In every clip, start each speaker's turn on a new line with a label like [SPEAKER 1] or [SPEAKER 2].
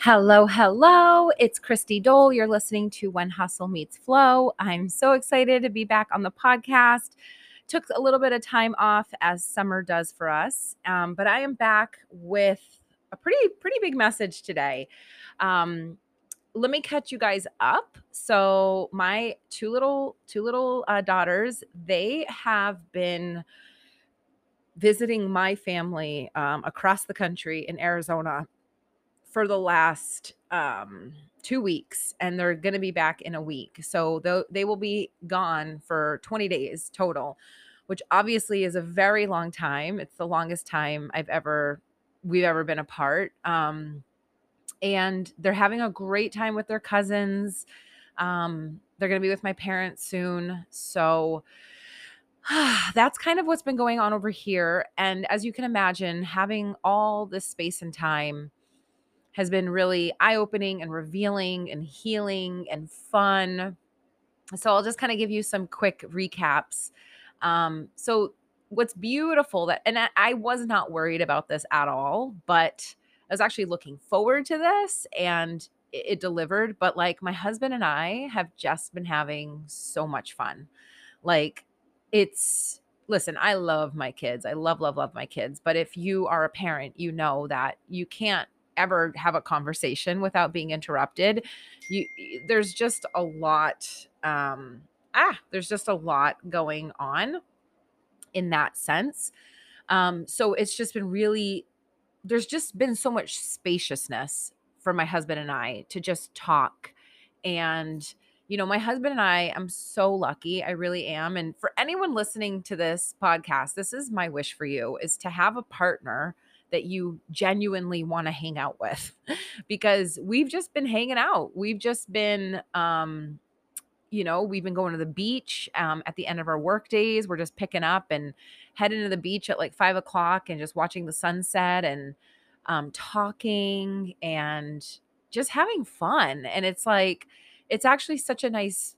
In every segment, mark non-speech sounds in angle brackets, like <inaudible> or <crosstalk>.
[SPEAKER 1] Hello, hello. It's Christy Dole. You're listening to When Hustle Meets Flow. I'm so excited to be back on the podcast. Took a little bit of time off as summer does for us, um, but I am back with a pretty pretty big message today. Um, let me catch you guys up. So my two little two little uh, daughters, they have been visiting my family um, across the country in Arizona for the last um, two weeks, and they're going to be back in a week. So th- they will be gone for 20 days total, which obviously is a very long time. It's the longest time I've ever we've ever been apart. Um, and they're having a great time with their cousins. Um, they're going to be with my parents soon. So <sighs> that's kind of what's been going on over here. And as you can imagine, having all this space and time has been really eye opening and revealing and healing and fun. So I'll just kind of give you some quick recaps. Um, so, what's beautiful that, and I, was not worried about this at all, but I was actually looking forward to this and it, it delivered. But like my husband and I have just been having so much fun. Like, it's, listen, I love my kids. I love, love, love my kids. But if you are a parent, you know that you can't ever have a conversation without being interrupted you there's just a lot um ah there's just a lot going on in that sense. Um so it's just been really there's just been so much spaciousness for my husband and I to just talk. And you know my husband and I I'm so lucky I really am. And for anyone listening to this podcast this is my wish for you is to have a partner that you genuinely want to hang out with <laughs> because we've just been hanging out. We've just been um you know, we've been going to the beach um, at the end of our work days. We're just picking up and heading to the beach at like five o'clock and just watching the sunset and um, talking and just having fun. And it's like, it's actually such a nice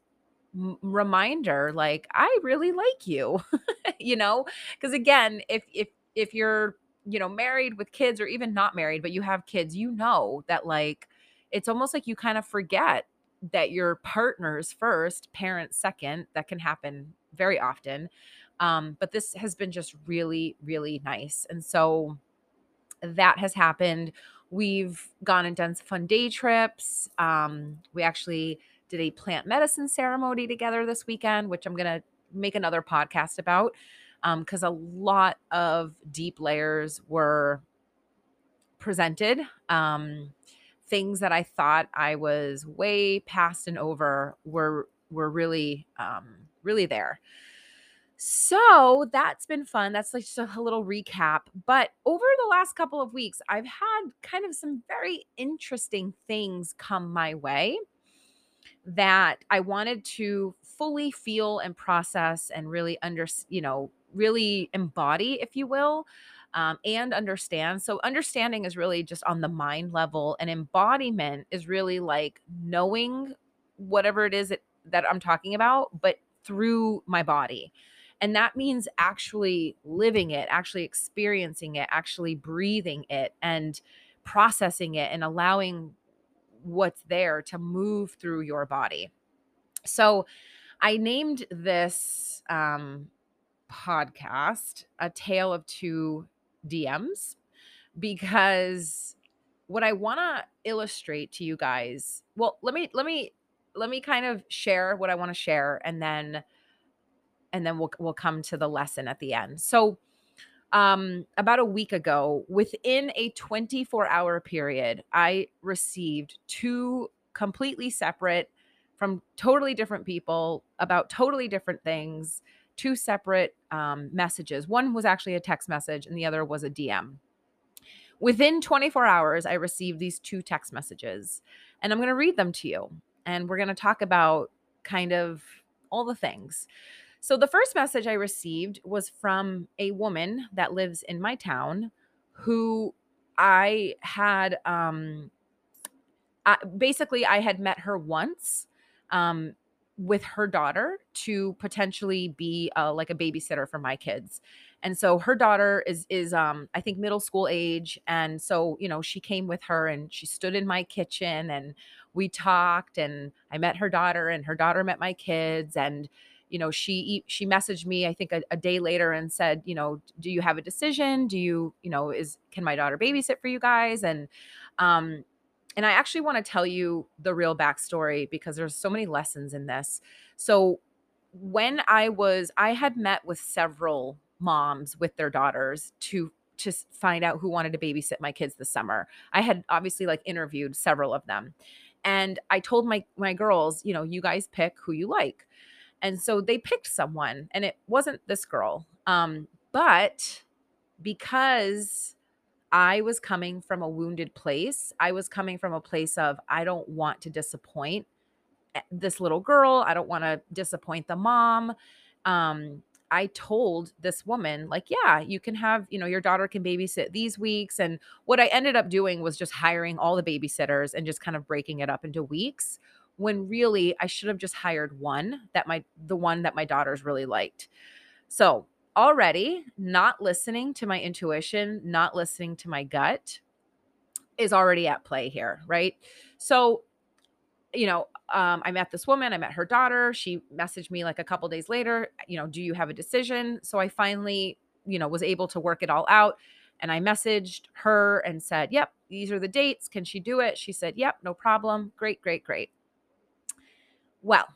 [SPEAKER 1] reminder like i really like you <laughs> you know because again if if if you're you know, married with kids or even not married, but you have kids, you know that like it's almost like you kind of forget that your partner's first, parents second. That can happen very often. Um, but this has been just really, really nice. And so that has happened. We've gone and done some fun day trips. Um, we actually did a plant medicine ceremony together this weekend, which I'm going to make another podcast about because um, a lot of deep layers were presented. Um, things that I thought I was way past and over were were really um, really there. So that's been fun. That's like just a little recap. But over the last couple of weeks, I've had kind of some very interesting things come my way that I wanted to fully feel and process and really under, you know, really embody, if you will, um, and understand. So, understanding is really just on the mind level, and embodiment is really like knowing whatever it is that, that I'm talking about, but through my body. And that means actually living it, actually experiencing it, actually breathing it, and processing it, and allowing what's there to move through your body. So, I named this um, podcast, A Tale of Two DMs, because what I want to illustrate to you guys, well, let me, let me, let me kind of share what I want to share and then, and then we'll, we'll come to the lesson at the end. So, um, about a week ago, within a 24 hour period, I received two completely separate from totally different people about totally different things two separate um, messages. One was actually a text message, and the other was a DM. Within 24 hours, I received these two text messages, and I'm going to read them to you. And we're going to talk about kind of all the things. So, the first message I received was from a woman that lives in my town who I had, um, I, basically, I had met her once. Um, with her daughter to potentially be uh, like a babysitter for my kids. And so her daughter is is um I think middle school age and so you know she came with her and she stood in my kitchen and we talked and I met her daughter and her daughter met my kids and you know she she messaged me I think a, a day later and said you know do you have a decision do you you know is can my daughter babysit for you guys and um and I actually want to tell you the real backstory because there's so many lessons in this. So when I was I had met with several moms with their daughters to to find out who wanted to babysit my kids this summer. I had obviously like interviewed several of them. And I told my my girls, you know, you guys pick who you like. And so they picked someone and it wasn't this girl. Um but because I was coming from a wounded place, I was coming from a place of I don't want to disappoint eh, this little girl. I don't want to disappoint the mom. Um I told this woman, like, yeah, you can have, you know, your daughter can babysit these weeks. And what I ended up doing was just hiring all the babysitters and just kind of breaking it up into weeks when really I should have just hired one that my, the one that my daughters really liked. So already not listening to my intuition, not listening to my gut is already at play here, right? So you know, um, I met this woman, I met her daughter. She messaged me like a couple days later, you know, do you have a decision? So I finally, you know, was able to work it all out. And I messaged her and said, Yep, these are the dates. Can she do it? She said, Yep, no problem. Great, great, great. Well,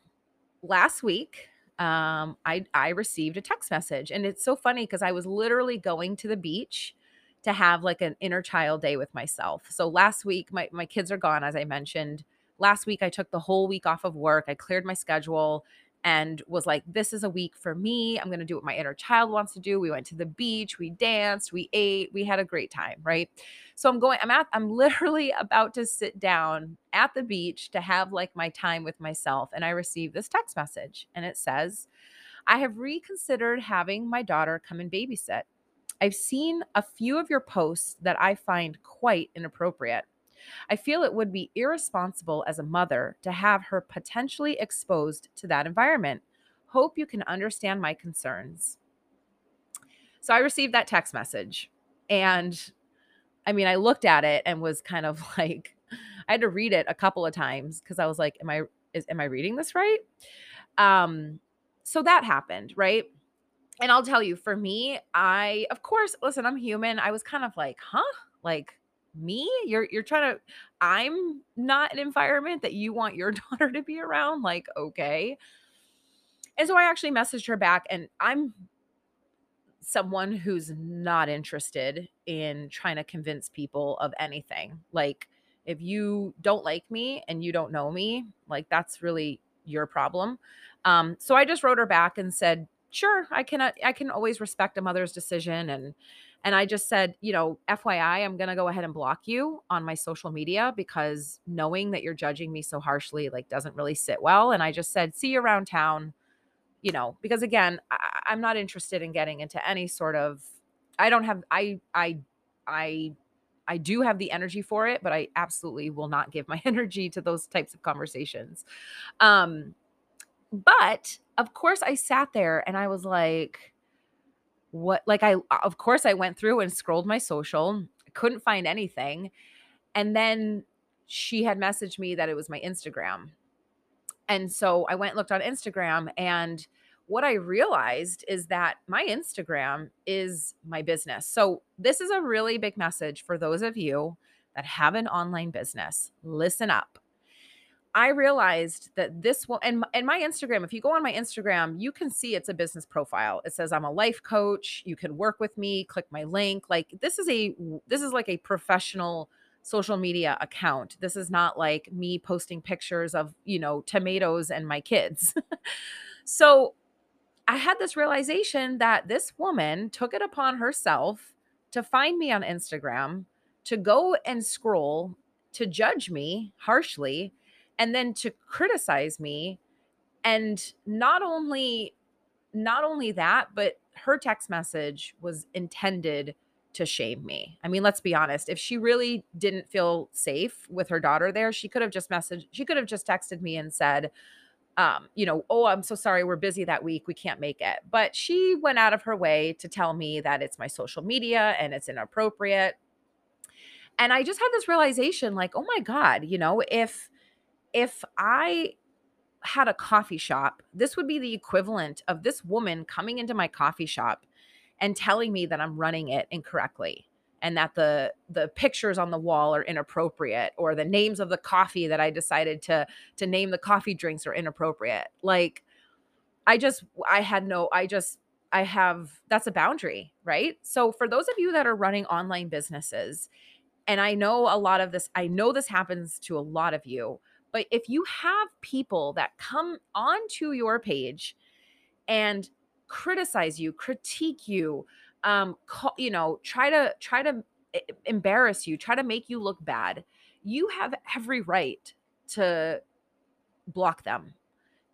[SPEAKER 1] last week, um, I I received a text message. And it's so funny because I was literally going to the beach to have like an inner child day with myself. So last week, my, my kids are gone, as I mentioned last week I took the whole week off of work. I cleared my schedule and was like, this is a week for me. I'm going to do what my inner child wants to do. We went to the beach, we danced, we ate, we had a great time, right? So I'm going, I'm at, I'm literally about to sit down at the beach to have like my time with myself. And I received this text message and it says, I have reconsidered having my daughter come and babysit. I've seen a few of your posts that I find quite inappropriate. I feel it would be irresponsible as a mother to have her potentially exposed to that environment. Hope you can understand my concerns. So I received that text message and I mean, I looked at it and was kind of <laughs> like, I had to read it a couple of times because I was like, am I is am I reading this right? Um, so that happened, right? And I'll tell you, for me, I of course, listen, I'm human. I was kind of like, huh? Like, me? You're you're trying to i'm not an environment that you want your <laughs> daughter to be around? Like okay. And so i actually messaged her back and i'm someone who's not interested in trying to convince people of anything. Like if you don't like me and you don't know me like that's really your problem. Um so i just wrote her back and said sure i can i can always respect a mother's decision and and I just said, you know, FYI, I'm going to go ahead and block you on my social media because knowing that you're judging me so harshly like doesn't really sit well. And I just said, see you around town, you know, because again, I, I'm not interested in getting into any sort of, I don't have, I, I, I, I do have the energy for it, but I absolutely will not give my <laughs> energy to those types of conversations. Um, but of course, I sat there and I was like, what like I of course I went through and scrolled my social, couldn't find anything. And then she had messaged me that it was my Instagram. And so I went looked on Instagram and what I realized is that my Instagram is my business. So this is a really big message for those of you that have an online business. Listen up. I realized that this will and and my Instagram, if you go on my Instagram, you can see it's a business profile. It says I'm a life coach. You can work with me, click my link. Like this is a this is like a professional social media account. This is not like me posting pictures of, you know, tomatoes and my kids. <laughs> so I had this realization that this woman took it upon herself to find me on Instagram, to go and scroll, to judge me harshly and then to criticize me and not only not only that but her text message was intended to shame me. I mean, let's be honest. If she really didn't feel safe with her daughter there, she could have just messaged, she could have just texted me and said, um, you know, oh, I'm so sorry, we're busy that week, we can't make it. But she went out of her way to tell me that it's my social media and it's inappropriate. And I just had this realization like, oh my God, you know, if if I had a coffee shop, this would be the equivalent of this woman coming into my coffee shop and telling me that I'm running it incorrectly and that the the pictures on the wall are inappropriate or the names of the coffee that I decided to to name the coffee drinks are inappropriate. Like I just I had no I just I have that's a boundary, right? So for those of you that are running online businesses and I know a lot of this I know this happens to a lot of you, but if you have people that come onto your page and criticize you, critique you, um, call, you know, try to try to embarrass you, try to make you look bad, you have every right to block them.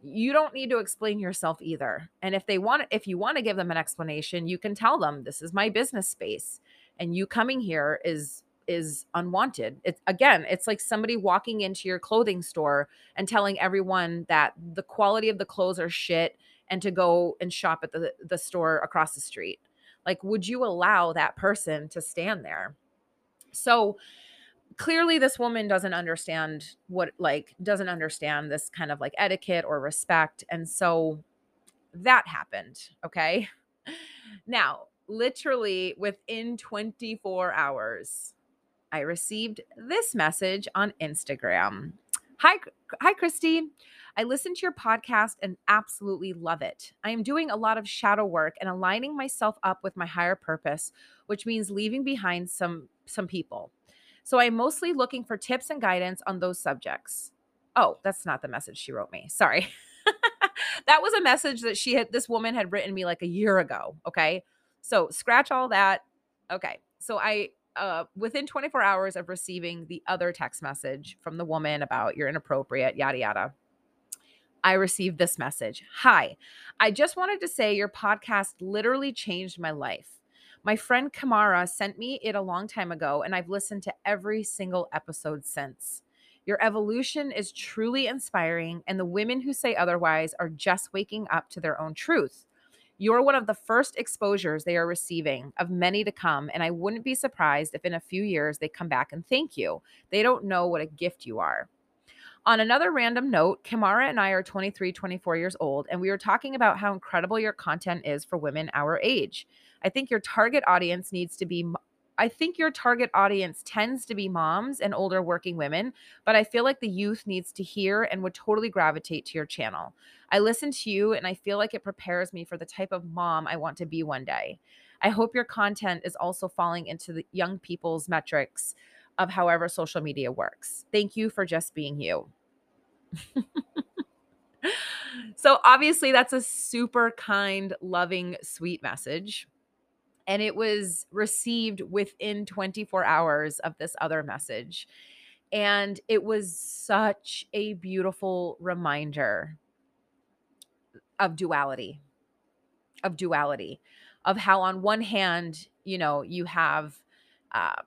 [SPEAKER 1] You don't need to explain yourself either. And if they want if you want to give them an explanation, you can tell them this is my business space and you coming here is is unwanted. It's again, it's like somebody walking into your clothing store and telling everyone that the quality of the clothes are shit and to go and shop at the the store across the street. Like, would you allow that person to stand there? So clearly, this woman doesn't understand what, like, doesn't understand this kind of like etiquette or respect. And so that happened. Okay. <laughs> Now, literally within 24 hours, I received this message on Instagram. Hi, hi, Christy. I listen to your podcast and absolutely love it. I am doing a lot of shadow work and aligning myself up with my higher purpose, which means leaving behind some some people. So I'm mostly looking for tips and guidance on those subjects. Oh, that's not the message she wrote me. Sorry. <laughs> that was a message that she had this woman had written me like a year ago, okay? So scratch all that. Okay. So I uh, within 24 hours of receiving the other text message from the woman about you're inappropriate, yada, yada, I received this message Hi, I just wanted to say your podcast literally changed my life. My friend Kamara sent me it a long time ago, and I've listened to every single episode since. Your evolution is truly inspiring, and the women who say otherwise are just waking up to their own truth. You're one of the first exposures they are receiving of many to come, and I wouldn't be surprised if in a few years they come back and thank you. They don't know what a gift you are. On another random note, Kamara and I are 23, 24 years old, and we were talking about how incredible your content is for women our age. I think your target audience needs to be I think your target audience tends to be moms and older working women, but I feel like the youth needs to hear and would totally gravitate to your channel. I listen to you and I feel like it prepares me for the type of mom I want to be one day. I hope your content is also falling into the young people's metrics of however social media works. Thank you for just being you. <laughs> so, obviously, that's a super kind, loving, sweet message and it was received within 24 hours of this other message. And it was such a beautiful reminder of duality, of duality, of how, on one hand, you know, you have, uh,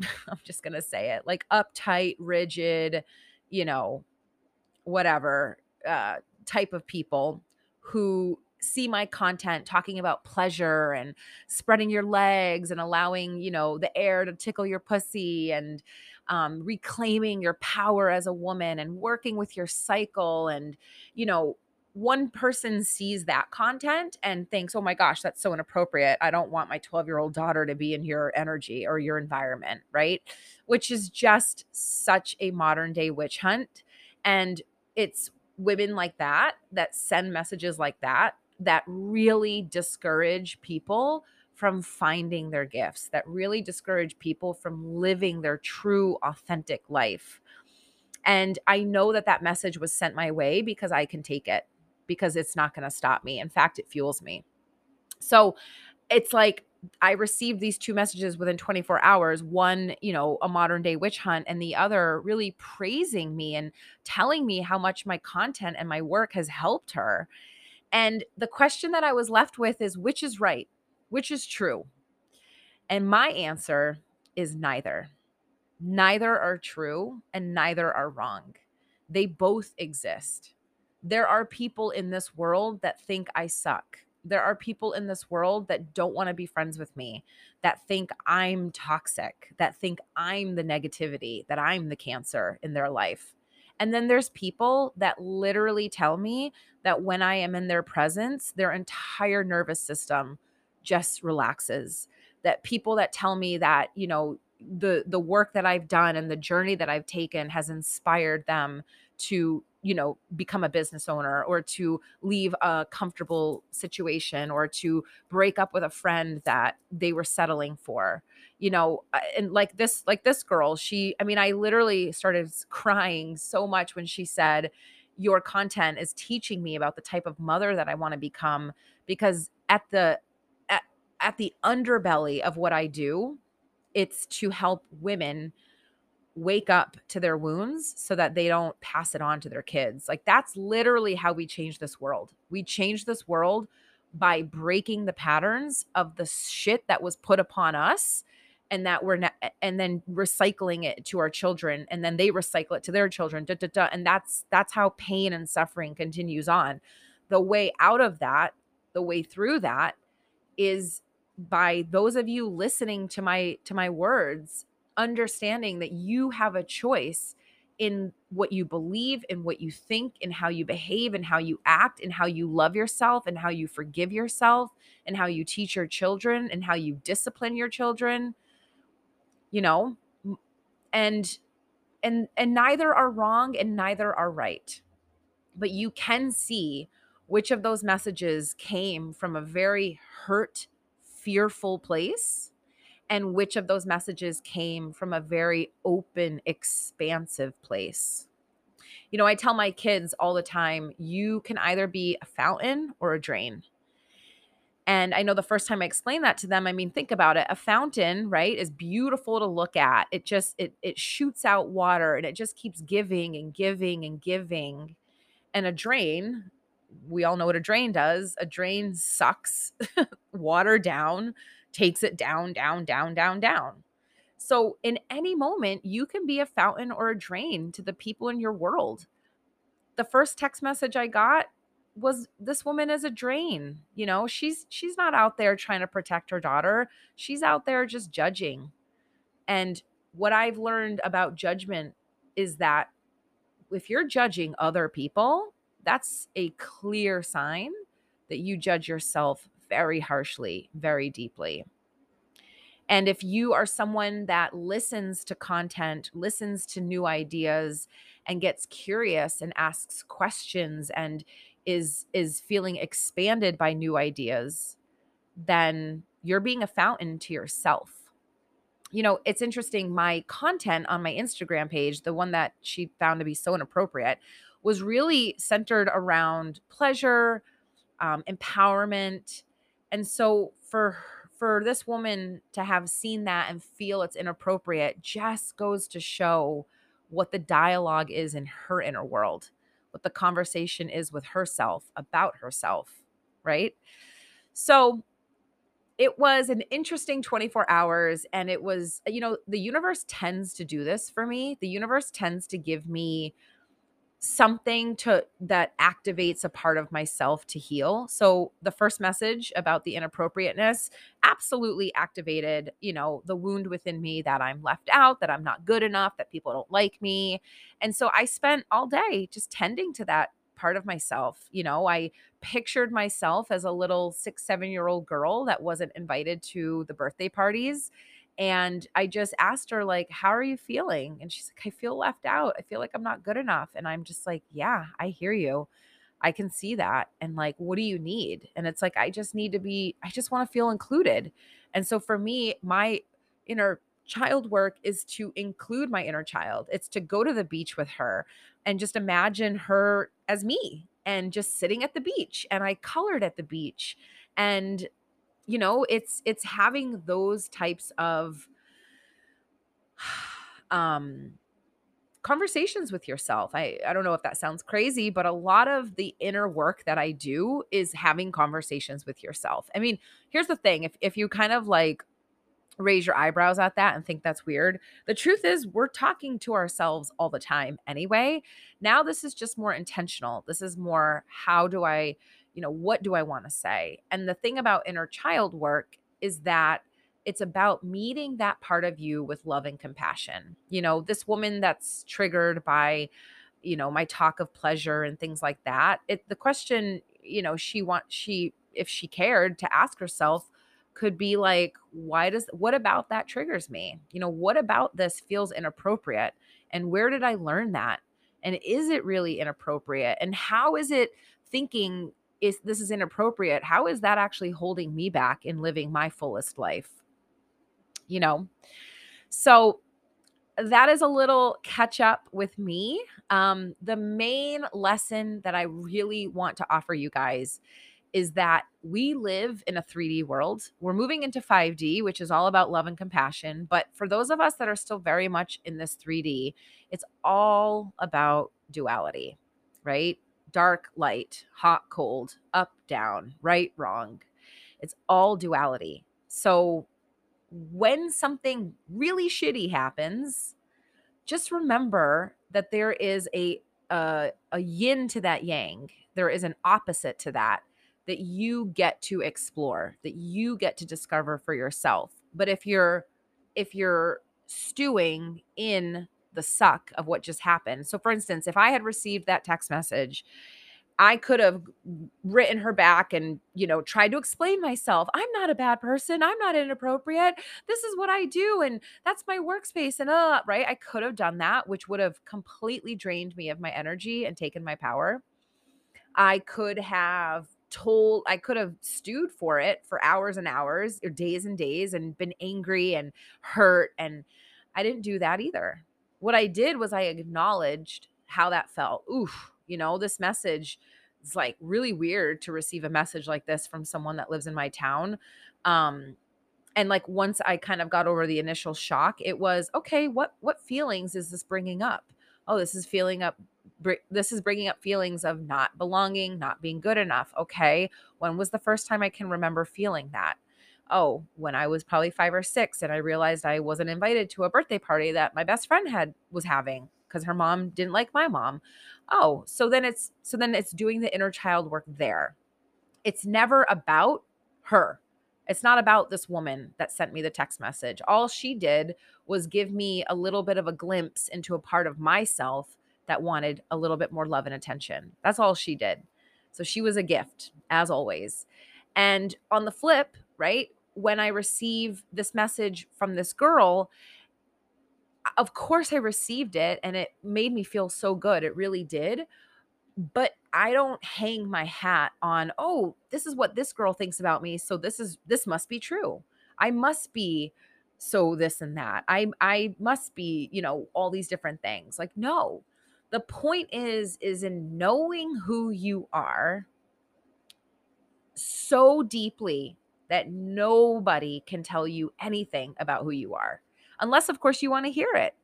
[SPEAKER 1] <laughs> I'm just going to say it like uptight, rigid, you know, whatever uh, type of people who see my content talking about pleasure and spreading your legs and allowing, you know, the air to tickle your pussy and um, reclaiming your power as a woman and working with your cycle and, you know, one person sees that content and thinks, oh my gosh, that's so inappropriate. I don't want my 12 year old daughter to be in your energy or your environment, right? Which is just such a modern day witch hunt. And it's women like that that send messages like that that really discourage people from finding their gifts, that really discourage people from living their true, authentic life. And I know that that message was sent my way because I can take it, because it's not going to stop me. In fact, it fuels me. So it's like I received these two messages within 24 hours one, you know, a modern day witch hunt, and the other really praising me and telling me how much my content and my work has helped her. And the question that I was left with is which is right? Which is true? And my answer is neither. Neither are true and neither are wrong. They both exist. there are people in this world that think I suck. There are people in this world that don't want to be friends with me, that think I'm toxic, that think I'm the negativity, that I'm the cancer in their life. And then there's people that literally tell me that when I am in their presence, their entire nervous system just relaxes. That people that tell me that, you know, the the work that I've done and the journey that I've taken has inspired them to you know become a business owner or to leave a comfortable situation or to break up with a friend that they were settling for you know uh, and like this like this girl she i mean i literally started crying so much when she said your content is teaching me about the type of mother that i want to become because at the at, at the underbelly of what i do it's to help women wake up to their wounds so that they don't pass it on to their kids. Like that's literally how we change this world. We change this world by breaking the patterns of the shit that was put upon us and that we're not, and then recycling it to our children and then they recycle it to their children da, da, da. and that's that's how pain and suffering continues on the way out of that the way through that is by those of you listening to my to my words understanding that you have a choice in what you believe and what you think and how you behave and how you act and how you love yourself and how you forgive yourself and how you teach your children and how you discipline your children you know? And and and neither are wrong and neither are right. But you can see which of those messages came from a very hurt fearful place and which of those messages came from a very open, expansive place. You know, I tell my kids all the time you can either be a fountain or a drain. And I know the first time I explained that to them, I mean, think about it. A fountain, right, is beautiful to look at. It just it it shoots out water and it just keeps giving and giving and giving. And a drain, we all know what a drain does. A drain sucks <laughs> water down takes it down, down, down, down, down. So, in any moment, you can be a fountain or a drain to the people in your world. The first text message I got was this woman is a drain. You know, she's she's not out there trying to protect her daughter. She's out there just judging. And what I've learned about judgment is that if you're judging other people, that's a clear sign that you judge yourself very harshly, very deeply. And if you are someone that listens to content, listens to new ideas and gets curious and asks questions and is is feeling expanded by new ideas, then you're being a fountain to yourself. You know, it's interesting my content on my Instagram page, the one that she found to be so inappropriate, was really centered around pleasure, um, empowerment, and so for for this woman to have seen that and feel it's inappropriate just goes to show what the dialogue is in her inner world, what the conversation is with herself about herself, right? So it was an interesting 24 hours and it was you know the universe tends to do this for me the universe tends to give me something to that activates a part of myself to heal. So the first message about the inappropriateness absolutely activated, you know, the wound within me that I'm left out, that I'm not good enough, that people don't like me. And so I spent all day just tending to that part of myself. You know, I pictured myself as a little 6, 7-year-old girl that wasn't invited to the birthday parties and I just asked her, like, how are you feeling? And she's like, I feel left out. I feel like I'm not good enough. And I'm just like, yeah, I hear you. I can see that. And like, what do you need? And it's like, I just need to be, I just want to feel included. And so for me, my inner child work is to include my inner child. It's to go to the beach with her and just imagine her as me and just sitting at the beach. And I colored at the beach. And you know it's it's having those types of <sighs> um conversations with yourself. I I don't know if that sounds crazy, but a lot of the inner work that I do is having conversations with yourself. I mean, here's the thing, if if you kind of like raise your eyebrows at that and think that's weird. The truth is, we're talking to ourselves all the time anyway. Now, this is just more intentional. This is more how do I, you know, what do I want to say? And the thing about inner child work is that it's about meeting that part of you with love and compassion. You know, this woman that's triggered by, you know, my talk of pleasure and things like that. It the question, you know, she want she if she cared to ask herself could be like why does what about that triggers me you know what about this feels inappropriate and where did i learn that and is it really inappropriate and how is it thinking is this is inappropriate how is that actually holding me back in living my fullest life you know so that is a little catch up with me um the main lesson that i really want to offer you guys is that we live in a 3D world. We're moving into 5D, which is all about love and compassion. But for those of us that are still very much in this 3D, it's all about duality, right? Dark, light, hot, cold, up, down, right, wrong. It's all duality. So when something really shitty happens, just remember that there is a, a, a yin to that yang. There is an opposite to that that you get to explore, that you get to discover for yourself. But if you're if you're stewing in the suck of what just happened. So for instance, if I had received that text message, I could have written her back and, you know, tried to explain myself. I'm not a bad person. I'm not inappropriate. This is what I do and that's my workspace and uh, right? I could have done that, which would have completely drained me of my energy and taken my power. I could have told I could have stewed for it for hours and hours or days and days and been angry and hurt and I didn't do that either. What I did was I acknowledged how that felt. Oof, you know, this message is like really weird to receive a message like this from someone that lives in my town. Um and like once I kind of got over the initial shock, it was okay, what what feelings is this bringing up? Oh, this is feeling up this is bringing up feelings of not belonging, not being good enough. Okay. When was the first time I can remember feeling that? Oh, when I was probably 5 or 6 and I realized I wasn't invited to a birthday party that my best friend had was having because her mom didn't like my mom. Oh, so then it's so then it's doing the inner child work there. It's never about her. It's not about this woman that sent me the text message. All she did was give me a little bit of a glimpse into a part of myself that wanted a little bit more love and attention. That's all she did. So she was a gift, as always. And on the flip, right, when I receive this message from this girl, of course I received it and it made me feel so good. It really did. But I don't hang my hat on, oh, this is what this girl thinks about me. So this is, this must be true. I must be so this and that. I, I must be, you know, all these different things. Like, no, the point is is in knowing who you are so deeply that nobody can tell you anything about who you are unless of course you want to hear it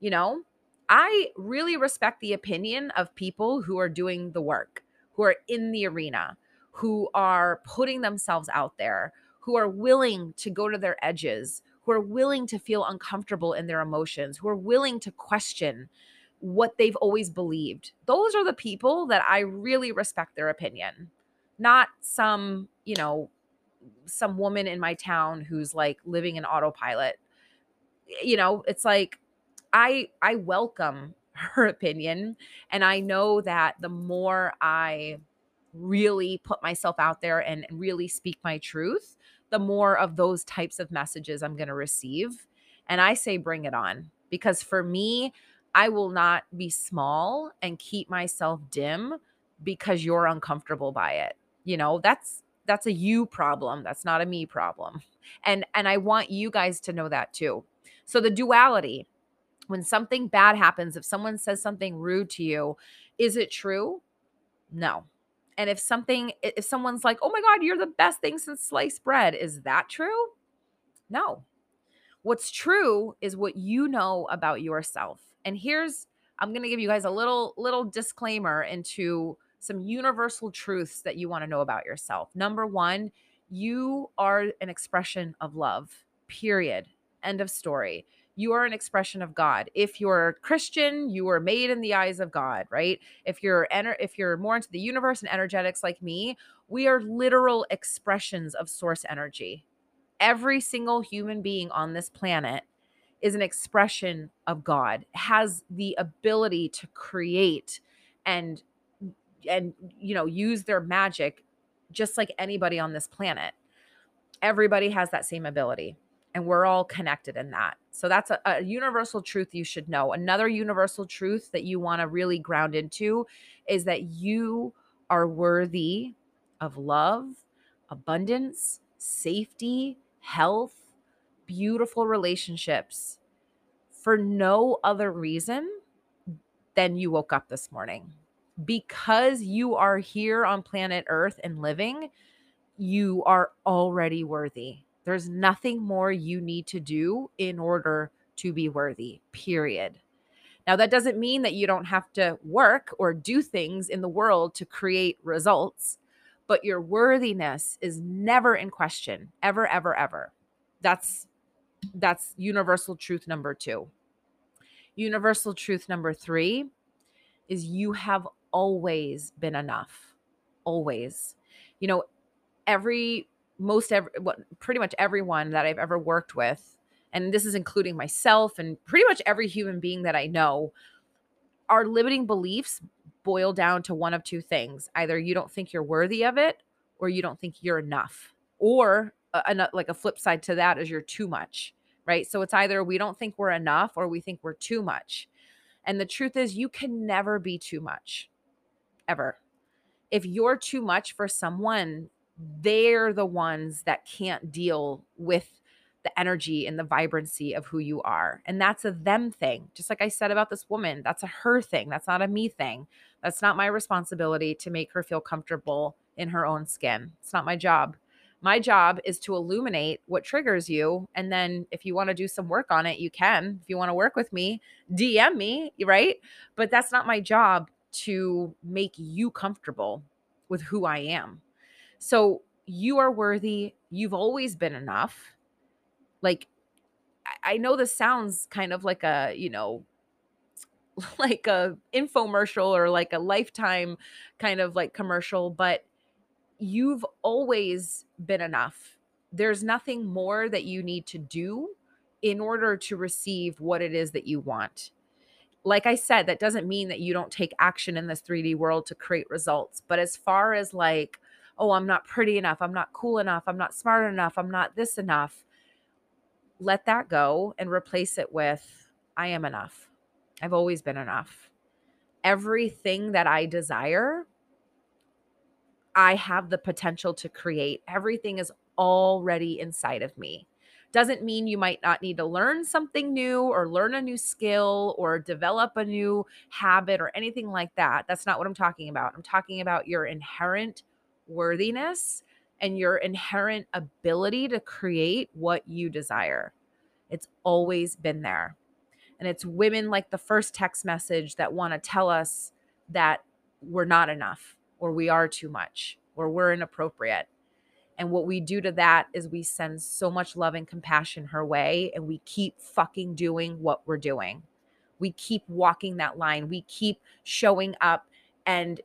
[SPEAKER 1] you know i really respect the opinion of people who are doing the work who are in the arena who are putting themselves out there who are willing to go to their edges who are willing to feel uncomfortable in their emotions who are willing to question what they've always believed. Those are the people that I really respect their opinion, not some, you know, some woman in my town who's like living in autopilot. You know, it's like I I welcome <laughs> her opinion and I know that the more I really put myself out there and really speak my truth, the more of those types of messages I'm going to receive. And I say bring it on because for me, I will not be small and keep myself dim because you're uncomfortable by it. You know, that's that's a you problem. That's not a me problem. And and I want you guys to know that too. So the duality when something bad happens, if someone says something rude to you, is it true? No. And if something if someone's like, "Oh my god, you're the best thing since sliced bread," is that true? No. What's true is what you know about yourself. And here's I'm going to give you guys a little little disclaimer into some universal truths that you want to know about yourself. Number 1, you are an expression of love. period. End of story. You are an expression of God. If you're Christian, you are made in the eyes of God, right? If you're ener- if you're more into the universe and energetics like me, we are literal expressions of source energy. Every single human being on this planet is an expression of God, has the ability to create and and you know, use their magic just like anybody on this planet. Everybody has that same ability and we're all connected in that. So that's a, a universal truth you should know. Another universal truth that you want to really ground into is that you are worthy of love, abundance, safety, health, beautiful relationships for no other reason than you woke up this morning. Because you are here on planet Earth and living, you are already worthy. There's nothing more you need to do in order to be worthy, period. Now, that doesn't mean that you don't have to work or do things in the world to create results, but your worthiness is never in question, ever, ever, ever. That's that's universal truth number 2. Universal truth number 3 is you have always been enough. Always. You know, every most every what pretty much everyone that I've ever worked with, and this is including myself and pretty much every human being that I know, our limiting beliefs boil down to one of two things. Either you don't think you're worthy of it or you don't think you're enough. Or a, like a flip side to that is you're too much, right? So it's either we don't think we're enough or we think we're too much. And the truth is you can never be too much ever. If you're too much for someone, they're the ones that can't deal with the energy and the vibrancy of who you are. And that's a them thing. Just like I said about this woman, that's a her thing. That's not a me thing. That's not my responsibility to make her feel comfortable in her own skin. It's not my job. My job is to illuminate what triggers you. And then if you want to do some work on it, you can. If you want to work with me, DM me, right? But that's not my job to make you comfortable with who I am. So you are worthy. You've always been enough. Like, I know this sounds kind of like a, you know, <laughs> like a infomercial or like a lifetime kind of like commercial, but you've always been enough. There's nothing more that you need to do in order to receive what it is that you want. Like I said, that doesn't mean that you don't take action in this 3D world to create results. But as far as like, oh, I'm not pretty enough, I'm not cool enough, I'm not smart enough, I'm not this enough. Let that go and replace it with I am enough. I've always been enough. Everything that I desire, I have the potential to create. Everything is already inside of me. Doesn't mean you might not need to learn something new or learn a new skill or develop a new habit or anything like that. That's not what I'm talking about. I'm talking about your inherent worthiness and your inherent ability to create what you desire. It's always been there. And it's women like the first text message that want to tell us that we're not enough or we are too much or we're inappropriate. And what we do to that is we send so much love and compassion her way and we keep fucking doing what we're doing. We keep walking that line. We keep showing up and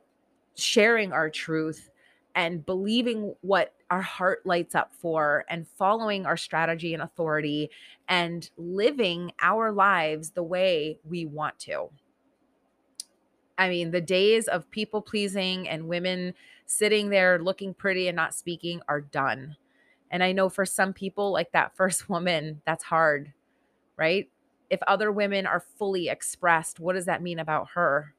[SPEAKER 1] sharing our truth and believing what our heart lights up for and following our strategy and authority and living our lives the way we want to. I mean, the days of people pleasing and women sitting there looking pretty and not speaking are done. And I know for some people, like that <laughs> first woman, that's hard, right? If other women are fully expressed, what does that mean about her?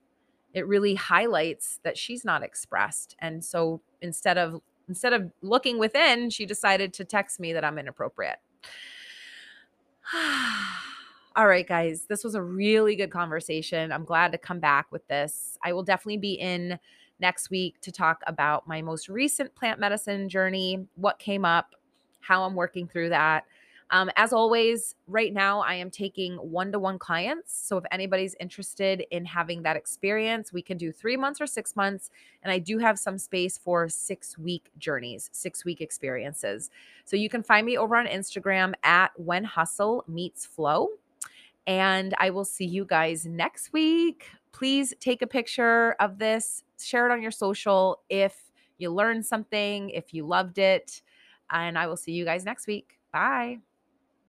[SPEAKER 1] it really highlights that she's not expressed. And so instead of instead of looking within, she decided to text me that I'm inappropriate. <sighs> All right, guys, this was a really good conversation. I'm glad to come back with this. I will definitely be in next week to talk about my most recent plant medicine journey, what came up, how I'm working through that. Um, as always, right now I am taking one to one clients. So if anybody's interested in having that experience, we can do three months or six months. And I do have some space for six week journeys, six week experiences. So you can find me over on Instagram at When Hustle Meets Flow. And I will see you guys next week. Please take a picture of this, share it on your social if you learned something, if you loved it. And I will see you guys next week. Bye.